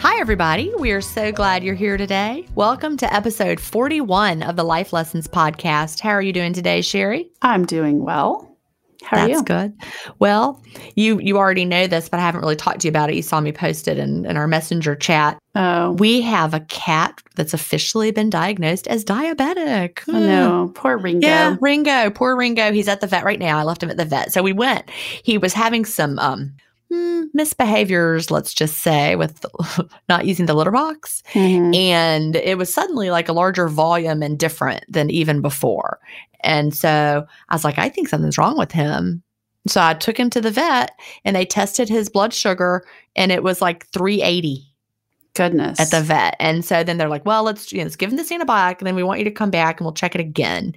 Hi, everybody. We are so glad you're here today. Welcome to episode 41 of the Life Lessons podcast. How are you doing today, Sherry? I'm doing well. How That's are you? good. Well, you you already know this, but I haven't really talked to you about it. You saw me post it in, in our messenger chat. Oh, We have a cat that's officially been diagnosed as diabetic. oh no, poor Ringo. Yeah, Ringo, poor Ringo. He's at the vet right now. I left him at the vet. So we went. He was having some um hmm, misbehaviors, let's just say, with not using the litter box. Mhm. And it was suddenly like a larger volume and different than even before. And so I was like, I think something's wrong with him. So I took him to the vet and they tested his blood sugar and it was like 380 Goodness. at the vet. And so then they're like, well, let's, you know, let's give him this antibiotic and then we want you to come back and we'll check it again.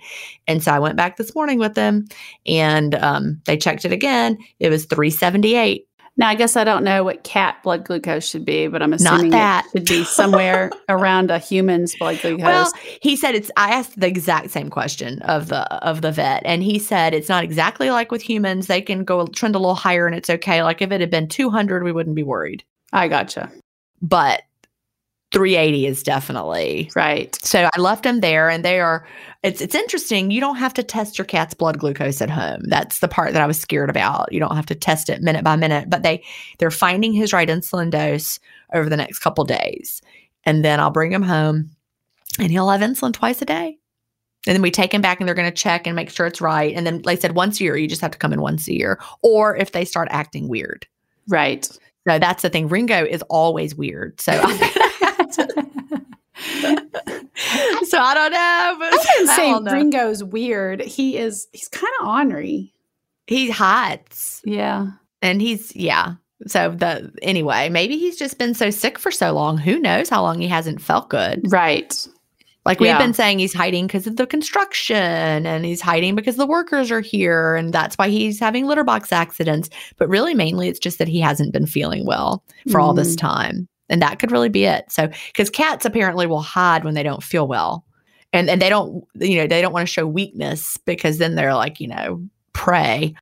And so I went back this morning with them and um, they checked it again. It was 378. Now, I guess I don't know what cat blood glucose should be, but I'm assuming that. it should be somewhere around a human's blood glucose. Well, he said it's I asked the exact same question of the of the vet and he said it's not exactly like with humans. They can go trend a little higher and it's okay. Like if it had been 200, we wouldn't be worried. I gotcha. But 380 is definitely Right. So I left them there, and they are. It's it's interesting. You don't have to test your cat's blood glucose at home. That's the part that I was scared about. You don't have to test it minute by minute. But they they're finding his right insulin dose over the next couple days, and then I'll bring him home, and he'll have insulin twice a day. And then we take him back, and they're going to check and make sure it's right. And then, like I said, once a year, you just have to come in once a year, or if they start acting weird. Right. So that's the thing. Ringo is always weird. So. so I don't know. But I didn't say know. Ringo's weird. He is. He's kind of ornery. He hides, Yeah. and he's yeah. So the anyway, maybe he's just been so sick for so long. Who knows how long he hasn't felt good? Right. Like we've Yeah. been saying, he's hiding because of the construction, and he's hiding because the workers are here, and that's why he's having litter box accidents. But really, mainly, it's just that he hasn't been feeling well for all this mm. time, and that could really be it. So, because cats apparently will hide when they don't feel well, and and they don't, you know, they don't want to show weakness because then they're like, you know, prey.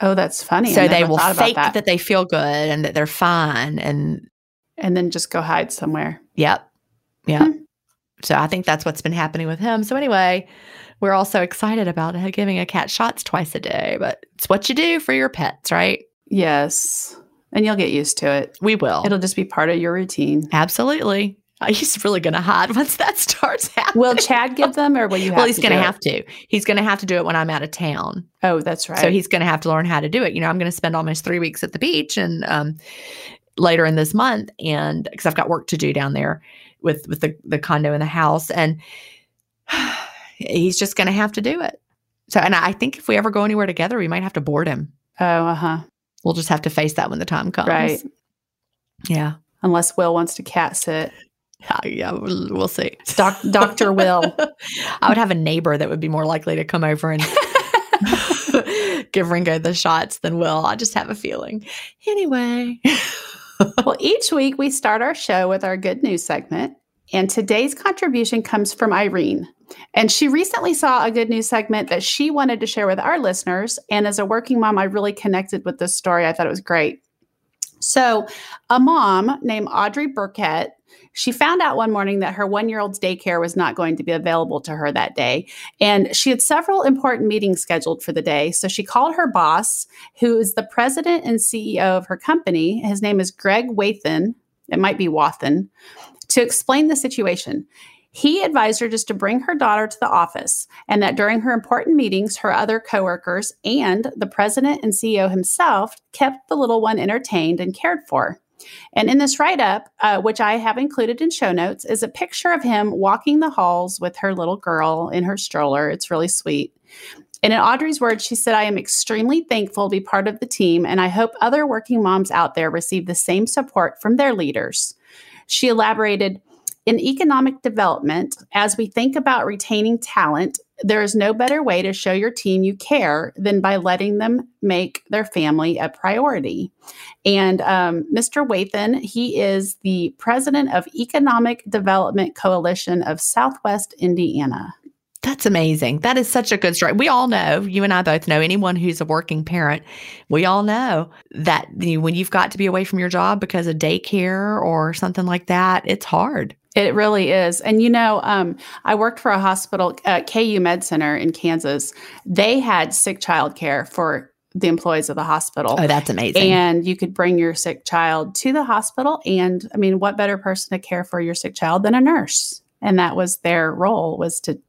Oh, that's funny. So they will fake that. that. they feel good and that they're fine, and and then just go hide somewhere. Yep. Yeah. Hmm. So I think that's what's been happening with him. So anyway, we're also excited about giving a cat shots twice a day, but it's what you do for your pets, right? Yes. And you'll get used to it. We will. It'll just be part of your routine. Absolutely. He's really going to hide once that starts happening. Will Chad give them or will you have well, he's going to have to. He's going to have to do it when I'm out of town. Oh, that's right. So he's going to have to learn how to do it. You know, I'm going to spend almost three weeks at the beach and um, later in this month, and because I've got work to do down there with with the the condo and the house, and he's just going to have to do it. So, and I think if we ever go anywhere together, we might have to board him. oh, uh huh. We'll just have to face that when the time comes. Right. Yeah. Unless Will wants to cat sit. Uh, yeah. We'll, we'll see. Doc, Dr. Will. I would have a neighbor that would be more likely to come over and give Ringo the shots than Will. I just have a feeling. Anyway. well, each week we start our show with our good news segment. And today's contribution comes from Irene. And she recently saw a good news segment that she wanted to share with our listeners. And as a working mom, I really connected with this story. I thought it was great. So, a mom named Audrey Burkett, she found out one morning that her one year old's daycare was not going to be available to her that day. And she had several important meetings scheduled for the day. So, she called her boss, who is the president and CEO of her company. His name is Greg Wathen. It might be Wathen, to explain the situation. He advised her just to bring her daughter to the office and that during her important meetings, her other coworkers and the president and CEO himself kept the little one entertained and cared for. And in this write up, uh, which I have included in show notes, is a picture of him walking the halls with her little girl in her stroller. It's really sweet. And in Audrey's words, she said, I am extremely thankful to be part of the team, and I hope other working moms out there receive the same support from their leaders. She elaborated, in economic development, as we think about retaining talent, there is no better way to show your team you care than by letting them make their family a priority. And um, Mr. Wathen, he is the president of Economic Development Coalition of Southwest Indiana. That's amazing. That is such a good story. We all know, you and I both know, anyone who's a working parent, we all know that you, when you've got to be away from your job because of daycare or something like that, it's hard. It really is. And you know, um, I worked for a hospital, uh, KU Med Center in Kansas. They had sick child care for the employees of the hospital. Oh, that's amazing. And you could bring your sick child to the hospital. And I mean, what better person to care for your sick child than a nurse? And that was their role was to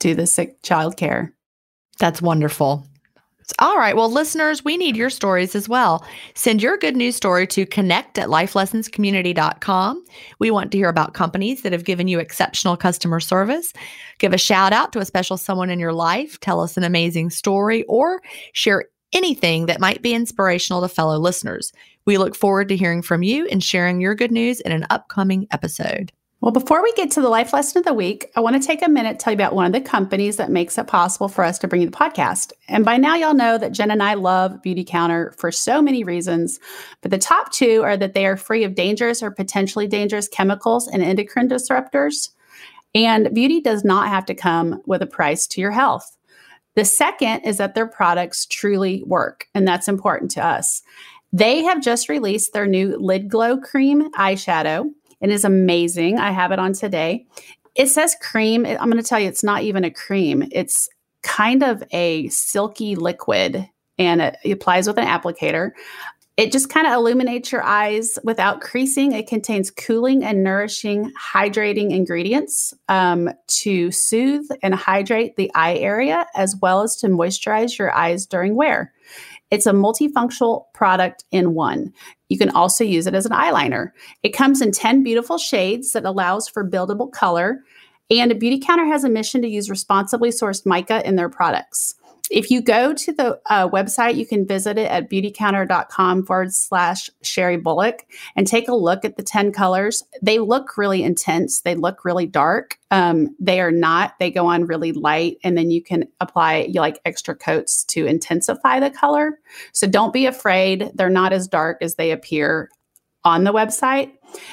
do the sick child care. That's wonderful. All right. Well, listeners, we need your stories as well. Send your good news story to connect at lifelessonscommunity.com. We want to hear about companies that have given you exceptional customer service. Give a shout out to a special someone in your life. Tell us an amazing story or share anything that might be inspirational to fellow listeners. We look forward to hearing from you and sharing your good news in an upcoming episode. Well, before we get to the life lesson of the week, I want to take a minute to tell you about one of the companies that makes it possible for us to bring you the podcast. And by now, y'all know that Gin and I love Beautycounter for so many reasons. But the top two are that they are free of dangerous or potentially dangerous chemicals and endocrine disruptors. And beauty does not have to come with a price to your health. The second is that their products truly work, and that's important to us. They have just released their new Lid Glow Cream eyeshadow. It is amazing. I have it on today. It says cream. I'm going to tell you, it's not even a cream. It's kind of a silky liquid and it, applies with an applicator. It just kind of illuminates your eyes without creasing. It contains cooling and nourishing, hydrating ingredients um, to soothe and hydrate the eye area, as well as to moisturize your eyes during wear. It's a multifunctional product in one. You can also use it as an eyeliner. It comes in 10 beautiful shades that allows for buildable color. And a Beautycounter has a mission to use responsibly sourced mica in their products if you go to the uh, website, you can visit it at beautycounter.com forward slash Sherry Bullock and take a look at the 10 colors. They look really intense, they look really dark. Um, they are not, they go on really light, and then you can apply you like extra coats to intensify the color. So don't be afraid, they're not as dark as they appear on the website.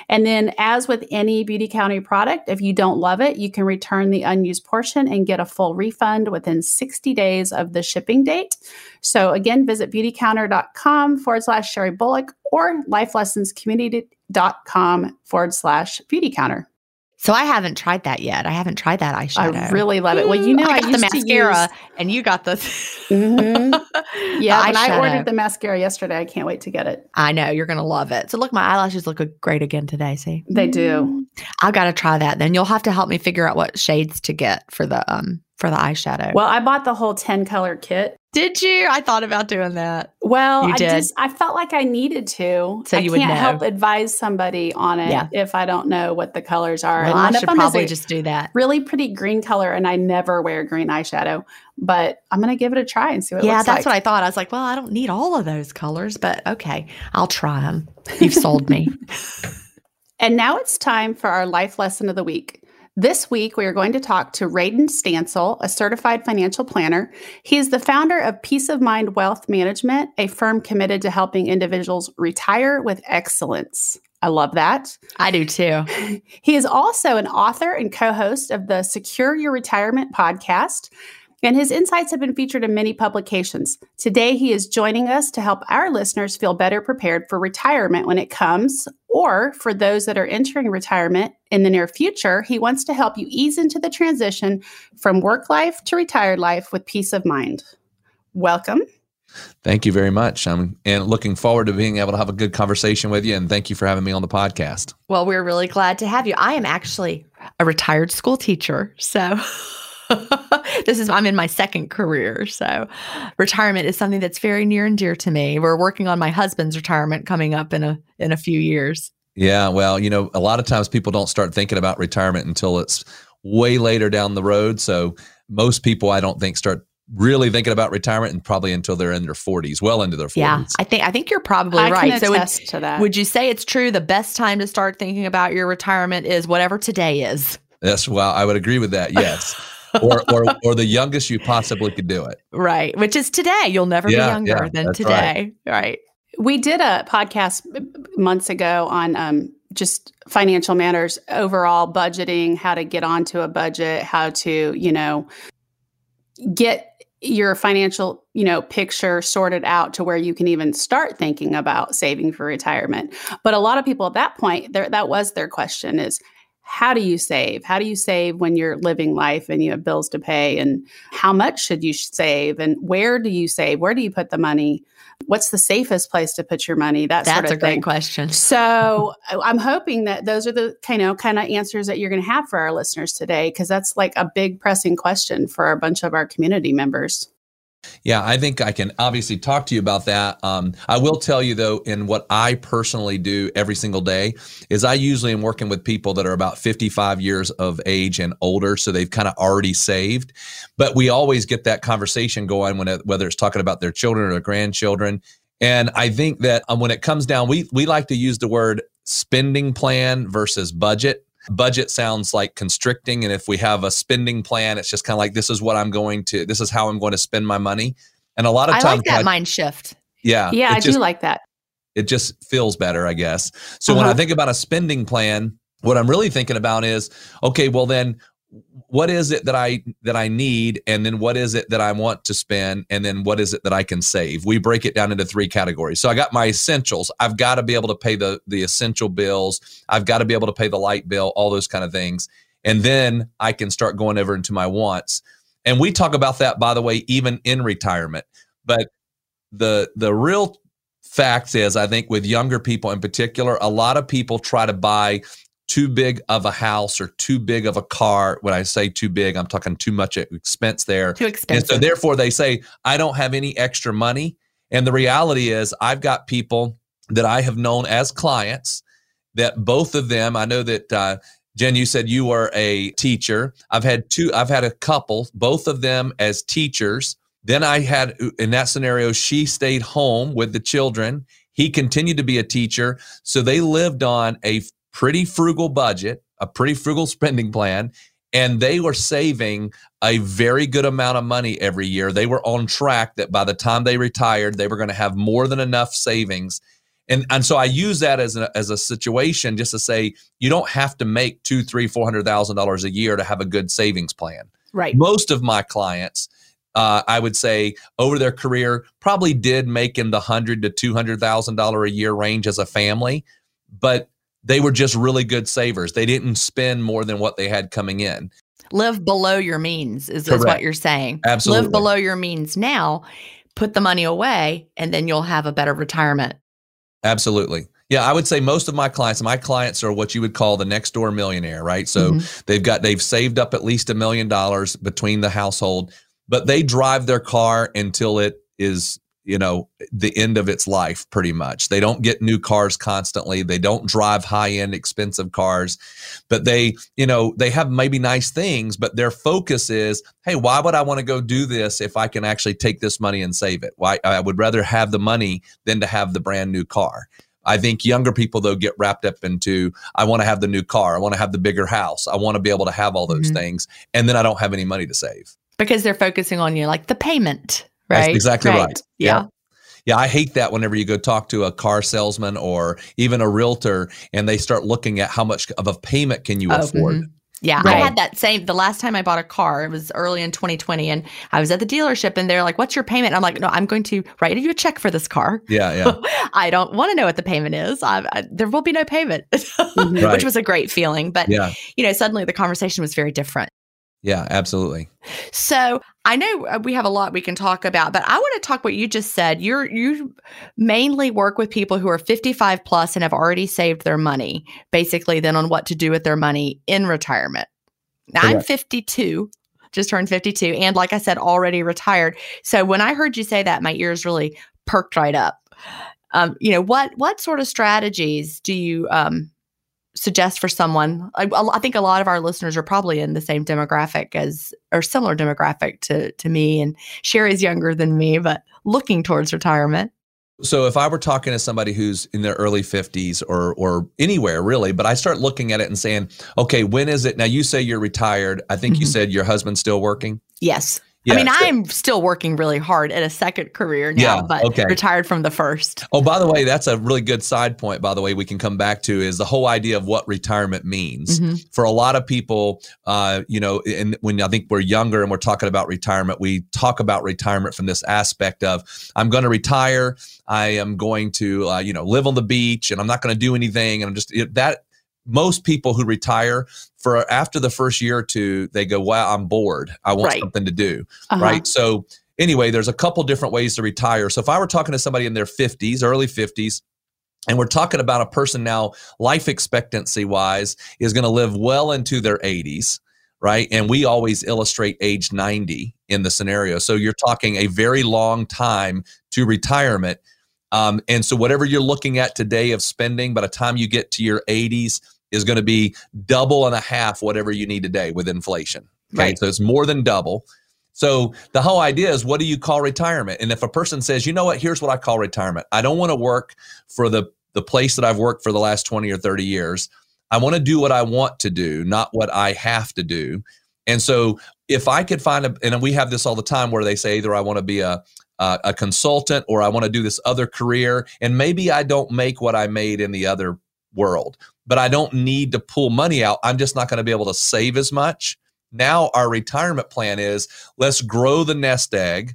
And then, as with any Beautycounter product, if you don't love it, you can return the unused portion and get a full refund within 60 days of the shipping date. So, again, visit beautycounter.com forward slash Sherry Bullock or lifelessonscommunity.com forward slash beautycounter. So I haven't tried that yet. I haven't tried that eyeshadow. I really love it. Well, you know, I got the mascara, use... and you got the. mm-hmm. Yeah, and I ordered the mascara yesterday. I can't wait to get it. I know you're gonna love it. So look, my eyelashes look great again today. See, they do. I've got to try that. Then you'll have to help me figure out what shades to get for the um for the eyeshadow. Well, I bought the whole 10 color kit. Did you? I thought about doing that. Well, I did. just I felt like I needed to. So I you can't would know. help advise somebody on it Yeah. if I don't know what the colors are. Well, I should probably just do that. really pretty green color, and I never wear green eyeshadow. But I'm gonna give it a try and see what it Yeah, that's like. what I thought. I was like, well, I don't need all of those colors, but okay, I'll try them. You've sold me. And now it's time for our life lesson of the week. This week, we are going to talk to Radon Stancil, a certified financial planner. He is the founder of Peace of Mind Wealth Management, a firm committed to helping individuals retire with excellence. I love that. I do too. He is also an author and co host of the Secure Your Retirement podcast, and his insights have been featured in many publications. Today, he is joining us to help our listeners feel better prepared for retirement when it comes, or for those that are entering retirement in the near future. He wants to help you ease into the transition from work life to retired life with peace of mind. Welcome. Thank you very much. I'm and looking forward to being able to have a good conversation with you. And thank you for having me on the podcast. Well, we're really glad to have you. I am actually a retired school teacher. So this is I'm in my second career. So retirement is something that's very near and dear to me. We're working on my husband's retirement coming up in a in a few years. Yeah, well, you know, a lot of times people don't start thinking about retirement until it's way later down the road. So most people I don't think start really thinking about retirement and probably until they're in their 40s, well into their 40s. Yeah, I think I think you're probably I right. Can so would, to that. would you say it's true the best time to start thinking about your retirement is whatever today is? That's well, I would agree with that. Yes. or, or or the youngest you possibly could do it. Right, which is today. You'll never Yeah, be younger yeah, than today. Right. We did a podcast months ago on um, just financial matters, overall budgeting, how to get onto a budget, how to, you know, get your financial, you know, picture sorted out to where you can even start thinking about saving for retirement. But a lot of people at that point, that was their question is how do you save? How do you save when you're living life and you have bills to pay? And how much should you save? And where do you save? Where do you put the money? What's the safest place to put your money? That That's sort of a great question. So I'm hoping that those are the kind of kind of answers that you're going to have for our listeners today, because that's like a big pressing question for a bunch of our community members. Yeah, I think I can obviously talk to you about that. Um, I will tell you though, in what I personally do every single day is I usually am working with people that are about 55 years of age and older, so they've kind of already saved. But we always get that conversation going when it, whether it's talking about their children or their grandchildren. And I think that um, when it comes down, we we like to use the word spending plan versus budget. Budget sounds like constricting. And if we have a spending plan, it's just kind of like, this is what I'm going to, this is how I'm going to spend my money. And a lot of times I times, like that what- mind shift. yeah, yeah, I just, do like that. it just feels better, I guess. So when I Uh-huh. think about a spending plan, what I'm really thinking about is, okay, well then what is it that I that I need and then what is it that I want to spend and then what is it that I can save? We break it down into three categories. So I got my essentials. I've got to be able to pay the the essential bills. I've got to be able to pay the light bill, all those kind of things. And then I can start going over into my wants. And we talk about that by the way even in retirement. But the the real fact is i think with younger people in particular a lot of people try to buy too big of a house or too big of a car when i say too big i'm talking too much expense there Too expensive. and so therefore they say i don't have any extra money and the reality is i've got people that i have known as clients that both of them i know that uh, jen you said you were a teacher i've had two i've had a couple both of them as teachers then I had, in that scenario, she stayed home with the children. He continued to be a teacher. So they lived on a pretty frugal budget, a pretty frugal spending plan, and they were saving a very good amount of money every year. They were on track that by the time they retired, they were going to have more than enough savings. And, and so I use that as a, as a situation just to say you don't have to make two, three, four hundred thousand dollars a year to have a good savings plan. right. Most of my clients, uh, I would say, over their career, probably did make in the hundred to two hundred thousand dollar a year range as a family, but they were just really good savers. They didn't spend more than what they had coming in. Live below your means is, is what you're saying. Absolutely. Live below your means now, put the money away, and then you'll have a better retirement. Absolutely. Yeah, I would say most of my clients, my clients are what you would call the next door millionaire, right? So Mhm. they've got they've saved up at least a million dollars between the household, but they drive their car until it is, you know, the end of its life pretty much. They don't get new cars constantly. They don't drive high-end expensive cars, but they, you know, they have maybe nice things, but their focus is, hey, why would I want to go do this if I can actually take this money and save it? Why I would rather have the money than to have the brand new car. I think younger people though get wrapped up into I want to have the new car, I want to have the bigger house, I want to be able to have all those Mhm. things, and then I don't have any money to save. because they're focusing on you like the payment, That's exactly right. Yeah. Yeah, I hate that whenever you go talk to a car salesman or even a realtor and they start looking at how much of a payment can you Oh, afford. mhm. Yeah, Right. I had that same. The last time I bought a car, it was early in 2020, and I was at the dealership, and they're like, "What's your payment?" I'm like, "No, I'm going to write you a check for this car. Yeah, yeah. I don't want to know what the payment is. I, I, there will be no payment," Mhm. Right. which was a great feeling. But Yeah. you know, suddenly the conversation was very different. Yeah, absolutely. So I know uh, we have a lot we can talk about, but I want to talk what you just said. You're you mainly work with people who are 55 plus and have already saved their money, basically, then on what to do with their money in retirement. Now I'm 52, just turned 52, and like I said, already retired. So when I heard you say that, my ears really perked right up. Um, you know what what sort of strategies do you um, suggest for someone I, I, think a lot of our listeners are probably in the same demographic as or similar demographic to to me and sherry's younger than me but looking towards retirement. So if i were talking to somebody who's in their early 50s or or anywhere really but i start looking at it and saying okay when is it? Now you say you're retired. I think mm-hmm. you said your husband's still working? Yes yeah, I mean, so, I'm still working really hard at a second career now, yeah, but okay. retired from the first. Oh, by the way, that's a really good side point, by the way, we can come back to is the whole idea of what retirement means. Mm-hmm. For a lot of people, uh, you know, and when I think we're younger and we're talking about retirement, we talk about retirement from this aspect of I'm going to retire. I am going to, uh, you know, live on the beach and I'm not going to do anything. And I'm just, it, that most people who retire for after the first year or two, they go, "Wow, I'm bored. I want right. something to do." Uh-huh. Right. So anyway, there's a couple different ways to retire. So if I were talking to somebody in their 50s, early 50s, and we're talking about a person now, life expectancy wise, is going to live well into their 80s, right? And we always illustrate age 90 in the scenario. So you're talking a very long time to retirement. Um, and so, whatever you're looking at today of spending, by the time you get to your 80s, is going to be double and a half whatever you need today with inflation. Okay. Right. So, it's more than double. So, the whole idea is what do you call retirement? And if a person says, you know what, here's what I call retirement, I don't want to work for the, the place that I've worked for the last 20 or 30 years. I want to do what I want to do, not what I have to do. And so, if I could find a, and we have this all the time where they say either I want to be a, uh, a consultant or I want to do this other career. And maybe I don't make what I made in the other world, but I don't need to pull money out. I'm just not going to be able to save as much. Now, our retirement plan is let's grow the nest egg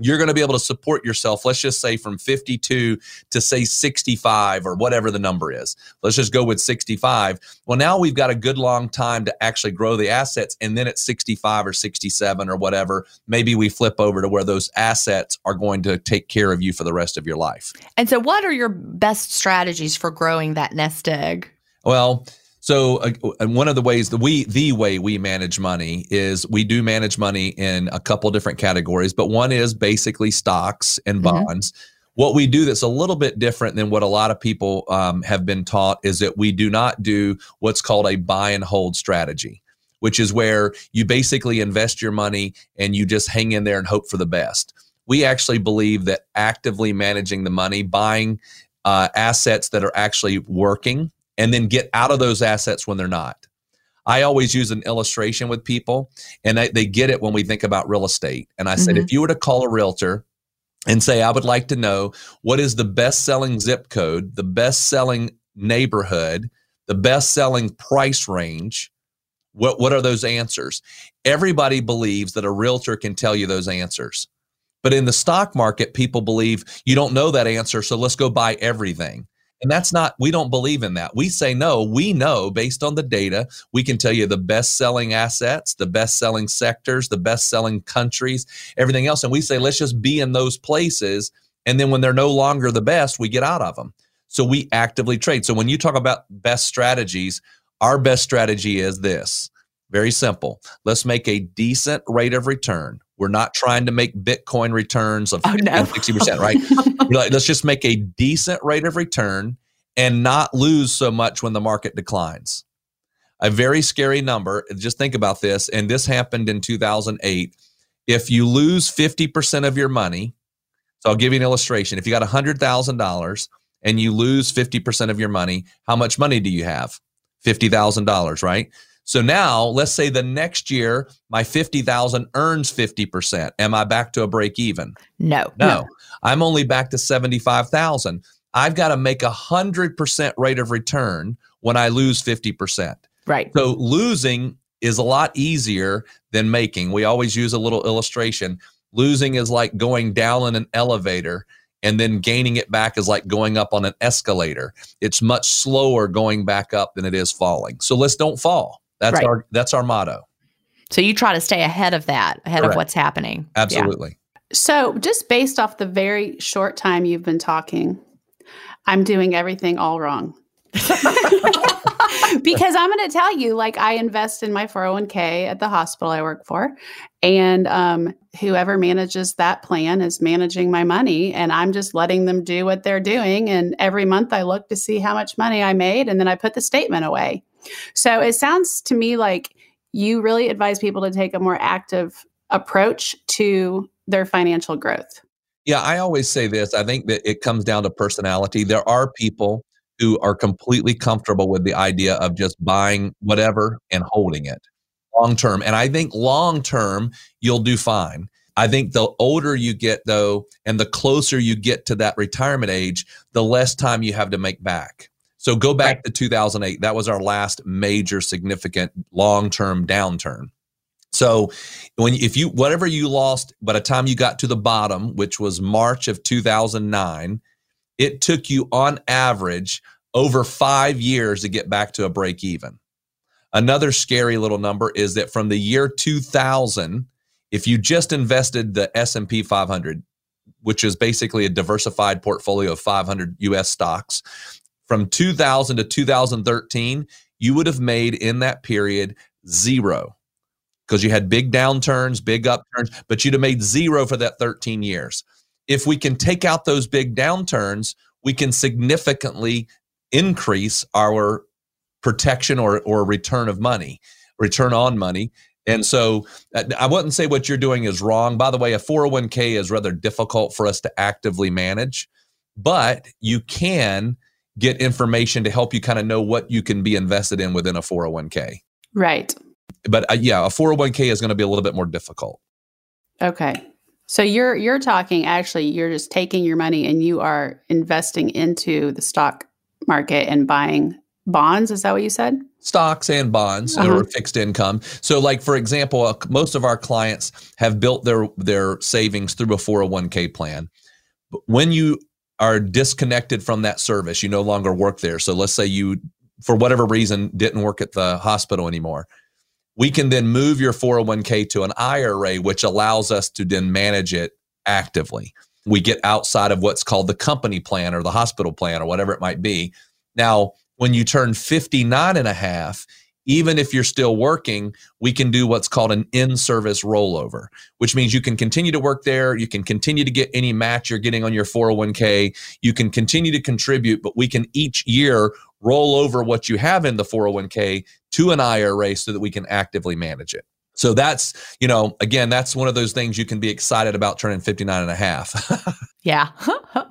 you're going to be able to support yourself let's just say from 52 to say 65 or whatever the number is. Let's just go with 65 well now we've got a good long time to actually grow the assets and then at 65 or 67 or whatever maybe we flip over to where those assets are going to take care of you for the rest of your life. And so what are your best strategies for growing that nest egg? Well so uh, one of the ways that we the way we manage money is we do manage money in a couple different categories, but one is basically stocks and mm-hmm. bonds. Mm-hmm. What we do that's a little bit different than what a lot of people um, have been taught is that we do not do what's called a buy and hold strategy, which is where you basically invest your money and you just hang in there and hope for the best. We actually believe that actively managing the money, buying uh, assets that are actually working and then get out of those assets when they're not. I always use an illustration with people, and they, they get it when we think about real estate. And I said, mm-hmm. if you were to call a realtor and say, I would like to know what is the best selling zip code, the best selling neighborhood, the best selling price range, what, what are those answers? Everybody believes that a realtor can tell you those answers. But in the stock market, people believe you don't know that answer, so let's go buy everything. And that's not, we don't believe in that. We say, no, we know based on the data, we can tell you the best selling assets, the best selling sectors, the best selling countries, everything else. And we say, let's just be in those places. And then when they're no longer the best, we get out of them. So we actively trade. So when you talk about best strategies, our best strategy is this very simple. Let's make a decent rate of return. We're not trying to make Bitcoin returns of oh, no. 60%, right? like, let's just make a decent rate of return and not lose so much when the market declines. A very scary number. Just think about this. And this happened in 2008. If you lose 50% of your money, so I'll give you an illustration. If you got $100,000 and you lose 50% of your money, how much money do you have? $50,000, right? So now let's say the next year my 50,000 earns 50%. Am I back to a break even? No. No. no. I'm only back to 75,000. I've got to make a 100% rate of return when I lose 50%. Right. So losing is a lot easier than making. We always use a little illustration. Losing is like going down in an elevator and then gaining it back is like going up on an escalator. It's much slower going back up than it is falling. So let's don't fall. That's right. our that's our motto. So you try to stay ahead of that, ahead Correct. of what's happening. Yeah. Absolutely. So, just based off the very short time you've been talking, I'm doing everything all wrong. because I'm going to tell you, like, I invest in my 401k at the hospital I work for, and um, whoever manages that plan is managing my money, and I'm just letting them do what they're doing. And every month I look to see how much money I made, and then I put the statement away. So it sounds to me like you really advise people to take a more active approach to their financial growth. Yeah, I always say this. I think that it comes down to personality. There are people who are completely comfortable with the idea of just buying whatever and holding it long term. And I think long term, you'll do fine. I think the older you get, though, and the closer you get to that retirement age, the less time you have to make back. So go back Right. to 2008. That was our last major significant long term downturn. So when if you whatever you lost by the time you got to the bottom, which was March of 2009, it took you on average over 5 years to get back to a break even. Another scary little number is that from the year 2000, if you just invested the S&P 500, which is basically a diversified portfolio of 500 US stocks, from 2000 to 2013, you would have made in that period zero because you had big downturns, big upturns, but you'd have made zero for that 13 years. If we can take out those big downturns, we can significantly increase our protection or, or return of money, return on money. And so uh, I wouldn't say what you're doing is wrong. By the way, a 401k is rather difficult for us to actively manage, but you can get information to help you kind of know what you can be invested in within a 401k. Right. But uh, yeah, a 401k is going to be a little bit more difficult. Okay. So you're you're talking actually you're just taking your money and you are investing into the stock market and buying bonds is that what you said? stocks and bonds Uh-huh. or fixed income. So like for example, uh, most of our clients have built their their savings through a 401k plan. But when you are disconnected from that service, you no longer work there. So let's say you for whatever reason didn't work at the hospital anymore. We can then move your 401k to an IRA which allows us to then manage it actively. We get outside of what's called the company plan or the hospital plan or whatever it might be. Now, when you turn 59 and a half, even if you're still working, we can do what's called an in service rollover, which means you can continue to work there. You can continue to get any match you're getting on your 401k. You can continue to contribute, but we can each year roll over what you have in the 401k to an IRA so that we can actively manage it. So that's, you know, again, that's one of those things you can be excited about turning 59 and a half. Yeah.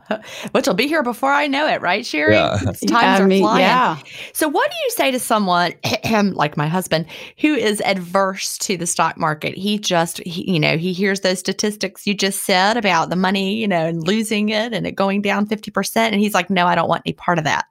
Which will be here before I know it, right, Sherry? Yeah. Times I are mean, flying. Yeah. So, what do you say to someone like my husband who is adverse to the stock market? He just, he, you know, he hears those statistics you just said about the money, you know, and losing it and it going down 50%. And he's like, no, I don't want any part of that.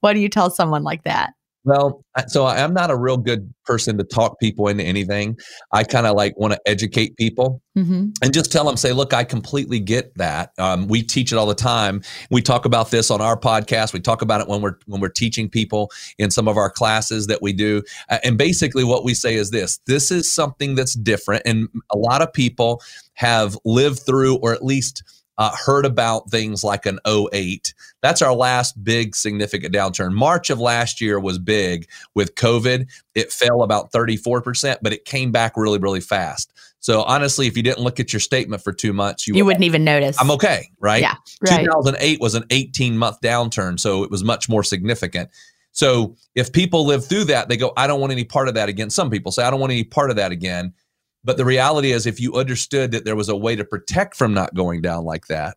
What do you tell someone like that? Well, so I'm not a real good person to talk people into anything. I kind of like want to educate people Mm-hmm. and just tell them, say, look, I completely get that. Um, we teach it all the time. We talk about this on our podcast. We talk about it when we're when we're teaching people in some of our classes that we do. Uh, and basically, what we say is this: this is something that's different, and a lot of people have lived through, or at least. Uh, heard about things like an 08. That's our last big significant downturn. March of last year was big with COVID. It fell about 34%, but it came back really, really fast. So honestly, if you didn't look at your statement for two months, you, You wouldn't even notice. I'm okay, right? Yeah. Right. 2008 was an 18 month downturn, so it was much more significant. So if people live through that, they go, I don't want any part of that again. Some people say, I don't want any part of that again. But the reality is, if you understood that there was a way to protect from not going down like that,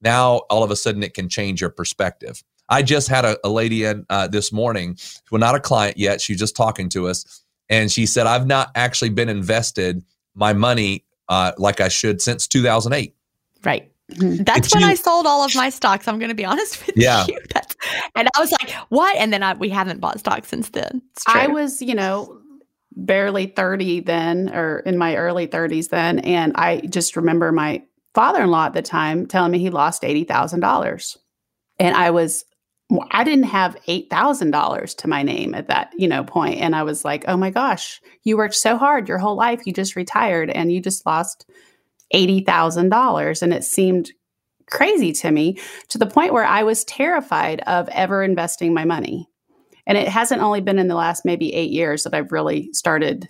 now all of a sudden it can change your perspective. I just had a, a lady in uh, this morning, well, not a client yet. She's just talking to us. And she said, I've not actually been invested my money uh, like I should since 2008. Right. Mhm. That's If when you- I sold all of my stocks. I'm going to be honest with Yeah. you. That's, and I was like, what? And then I, we haven't bought stocks since then. I was, you know, barely 30 then or in my early 30s then and I just remember my father-in-law at the time telling me he lost $80,000. And I was I didn't have $8,000 to my name at that, you know, point and I was like, "Oh my gosh, you worked so hard your whole life, you just retired and you just lost $80,000." And it seemed crazy to me to the point where I was terrified of ever investing my money. And it hasn't only been in the last maybe 8 years that I've really started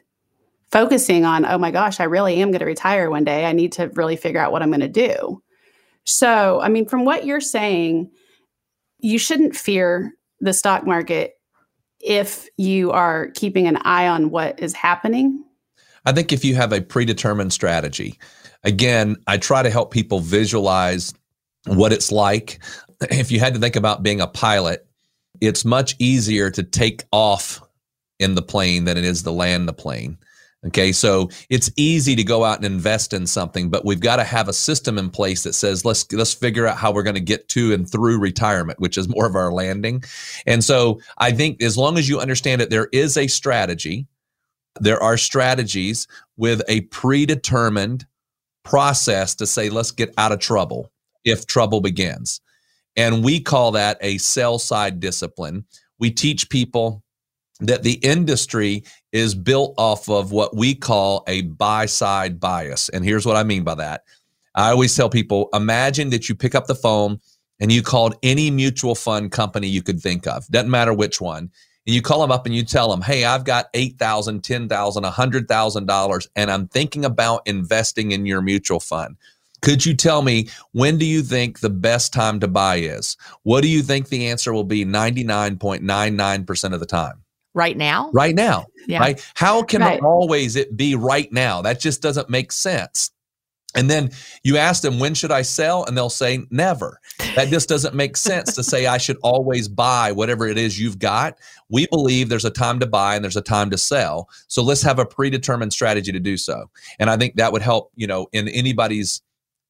focusing on, "Oh my gosh, I really am going to retire one day. I need to really figure out what I'm going to do." So, I mean, from what you're saying, you shouldn't fear the stock market if you are keeping an eye on what is happening. I think if you have a predetermined strategy, again, I try to help people visualize what it's like. If you had to think about being a pilot, it's much easier to take off in the plane than it is to land the plane. Okay, so it's easy to go out and invest in something, but we've got to have a system in place that says let's let's figure out how we're going to get to and through retirement, which is more of our landing. And so I think as long as you understand that there is a strategy, there are strategies with a predetermined process to say let's get out of trouble if trouble begins. And we call that a sell side discipline. We teach people that the industry is built off of what we call a buy side bias. And here's what I mean by that. I always tell people imagine that you pick up the phone and you called any mutual fund company you could think of, doesn't matter which one. And you call them up and you tell them, hey, I've got $8,000, $10,000, $100,000, and I'm thinking about investing in your mutual fund. Could you tell me when do you think the best time to buy is? What do you think the answer will be 99.99% of the time? right now? Right now yeah. right? How can Right. always it be right now? That just doesn't make sense. And then you ask them when should i sell? And they'll say never. That just doesn't make sense to say i should always buy whatever it is you've got. We believe there's a time to buy and there's a time to sell. So let's have a predetermined strategy to do so. And i think that would help you know in anybody's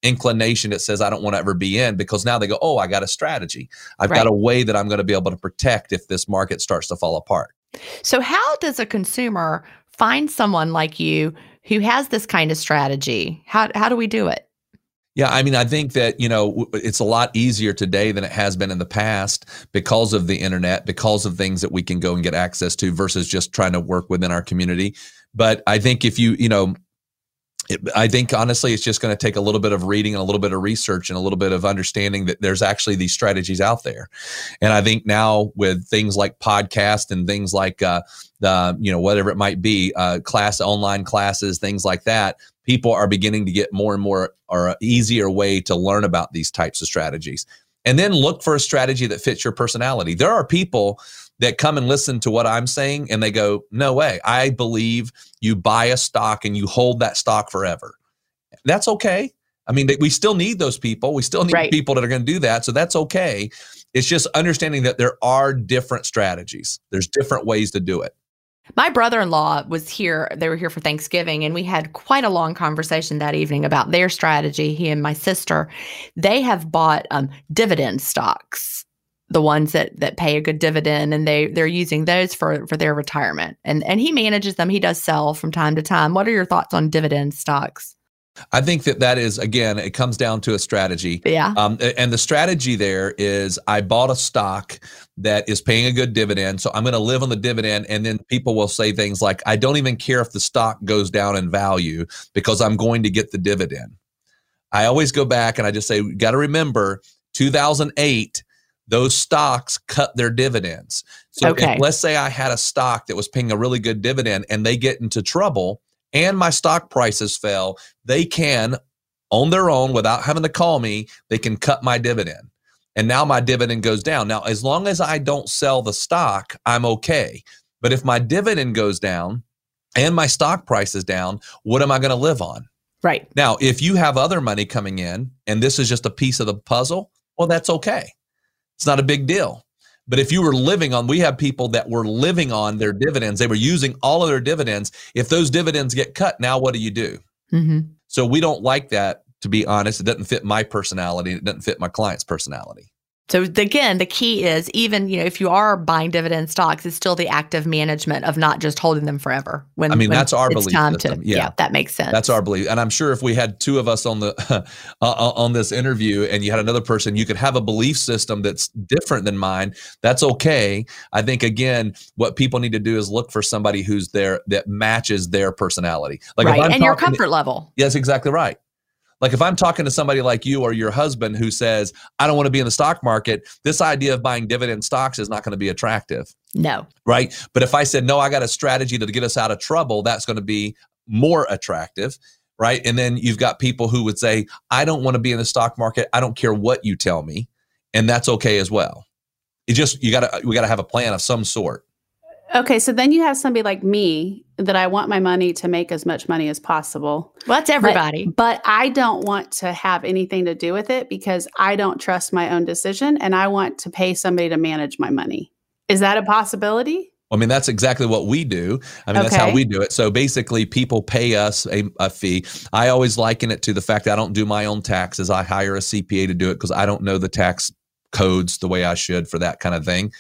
inclination that says i don't want to ever be in because now they go oh i got a strategy i've got a way that i'm going to be able to protect if this market starts to fall apart So, how does a consumer find someone like you who has this kind of strategy? How, how do we do it? Yeah, I mean, I think that, you know, it's a lot easier today than it has been in the past because of the internet, because of things that we can go and get access to versus just trying to work within our community. But I think if you, you know, it, I think honestly, it's just going to take a little bit of reading and a little bit of research and a little bit of understanding that there's actually these strategies out there. And I think now with things like podcast and things like, uh, the, you know, whatever it might be, uh, class, online classes, things like that, people are beginning to get more and more or easier way to learn about these types of strategies. And then look for a strategy that fits your personality. There are people that come and listen to what I'm saying and they go, No way. I believe you buy a stock and you hold that stock forever. That's okay. I mean, we still need those people. We still need Right. people that are going to do that. So that's okay. It's just understanding that there are different strategies, there's different ways to do it. My brother in law was here. They were here for Thanksgiving, and we had quite a long conversation that evening about their strategy. He and my sister, they have bought um, dividend stocks, the ones that that pay a good dividend, and they they're using those for for their retirement. And and he manages them. He does sell from time to time. What are your thoughts on dividend stocks? I think that that is, again, it comes down to a strategy. Yeah, Um, and the strategy there is I bought a stock that is paying a good dividend. So I'm going to live on the dividend. And then people will say things like, I don't even care if the stock goes down in value because I'm going to get the dividend. I always go back and I just say, got to remember 2008, those stocks cut their dividends. So if- Okay. let's say I had a stock that was paying a really good dividend and they get into trouble and my stock prices fell, they can on their own without having to call me, they can cut my dividend. And now my dividend goes down. Now, as long as I don't sell the stock, I'm okay. But if my dividend goes down and my stock price is down, what am I going to live on? right. Now, if you have other money coming in and this is just a piece of the puzzle, well, that's okay. It's not a big deal. But if you were living on, we have people that were living on their dividends, they were using all of their dividends. If those dividends get cut, now what do you do? hmm So we don't like that, to be honest. It doesn't fit my personality. It doesn't fit my client's personality. So again, the key is even you know if you are buying dividend stocks, it's still the active management of not just holding them forever. When I mean when that's our it's belief time system. to yeah. yeah, that makes sense. That's our belief, and I'm sure if we had two of us on the uh, on this interview, and you had another person, you could have a belief system that's different than mine. That's okay. I think again, what people need to do is look for somebody who's there that matches their personality, like right. and your comfort level. Yes, exactly right. Like if I'm talking to somebody like you or your husband who says, I don't want to be in the stock market, this idea of buying dividend stocks is not going to be attractive. No. Right. But if I said, no, I got a strategy to get us out of trouble, that's going to be more attractive. Right. And then you've got people who would say, I don't want to be in the stock market. I don't care what you tell me. And that's okay as well. It just, you got to, we got to have a plan of some sort. Okay, so then you have somebody like me that I want my money to make as much money as possible. Well, that's everybody. But, but, I don't want to have anything to do with it because I don't trust my own decision and I want to pay somebody to manage my money. Is that a possibility? I mean, that's exactly what we do. I mean, okay. that's how we do it. So basically, people pay us a, a, fee. I always liken it to the fact that I don't do my own taxes. I hire a CPA to do it because I don't know the tax codes the way I should for that kind of thing.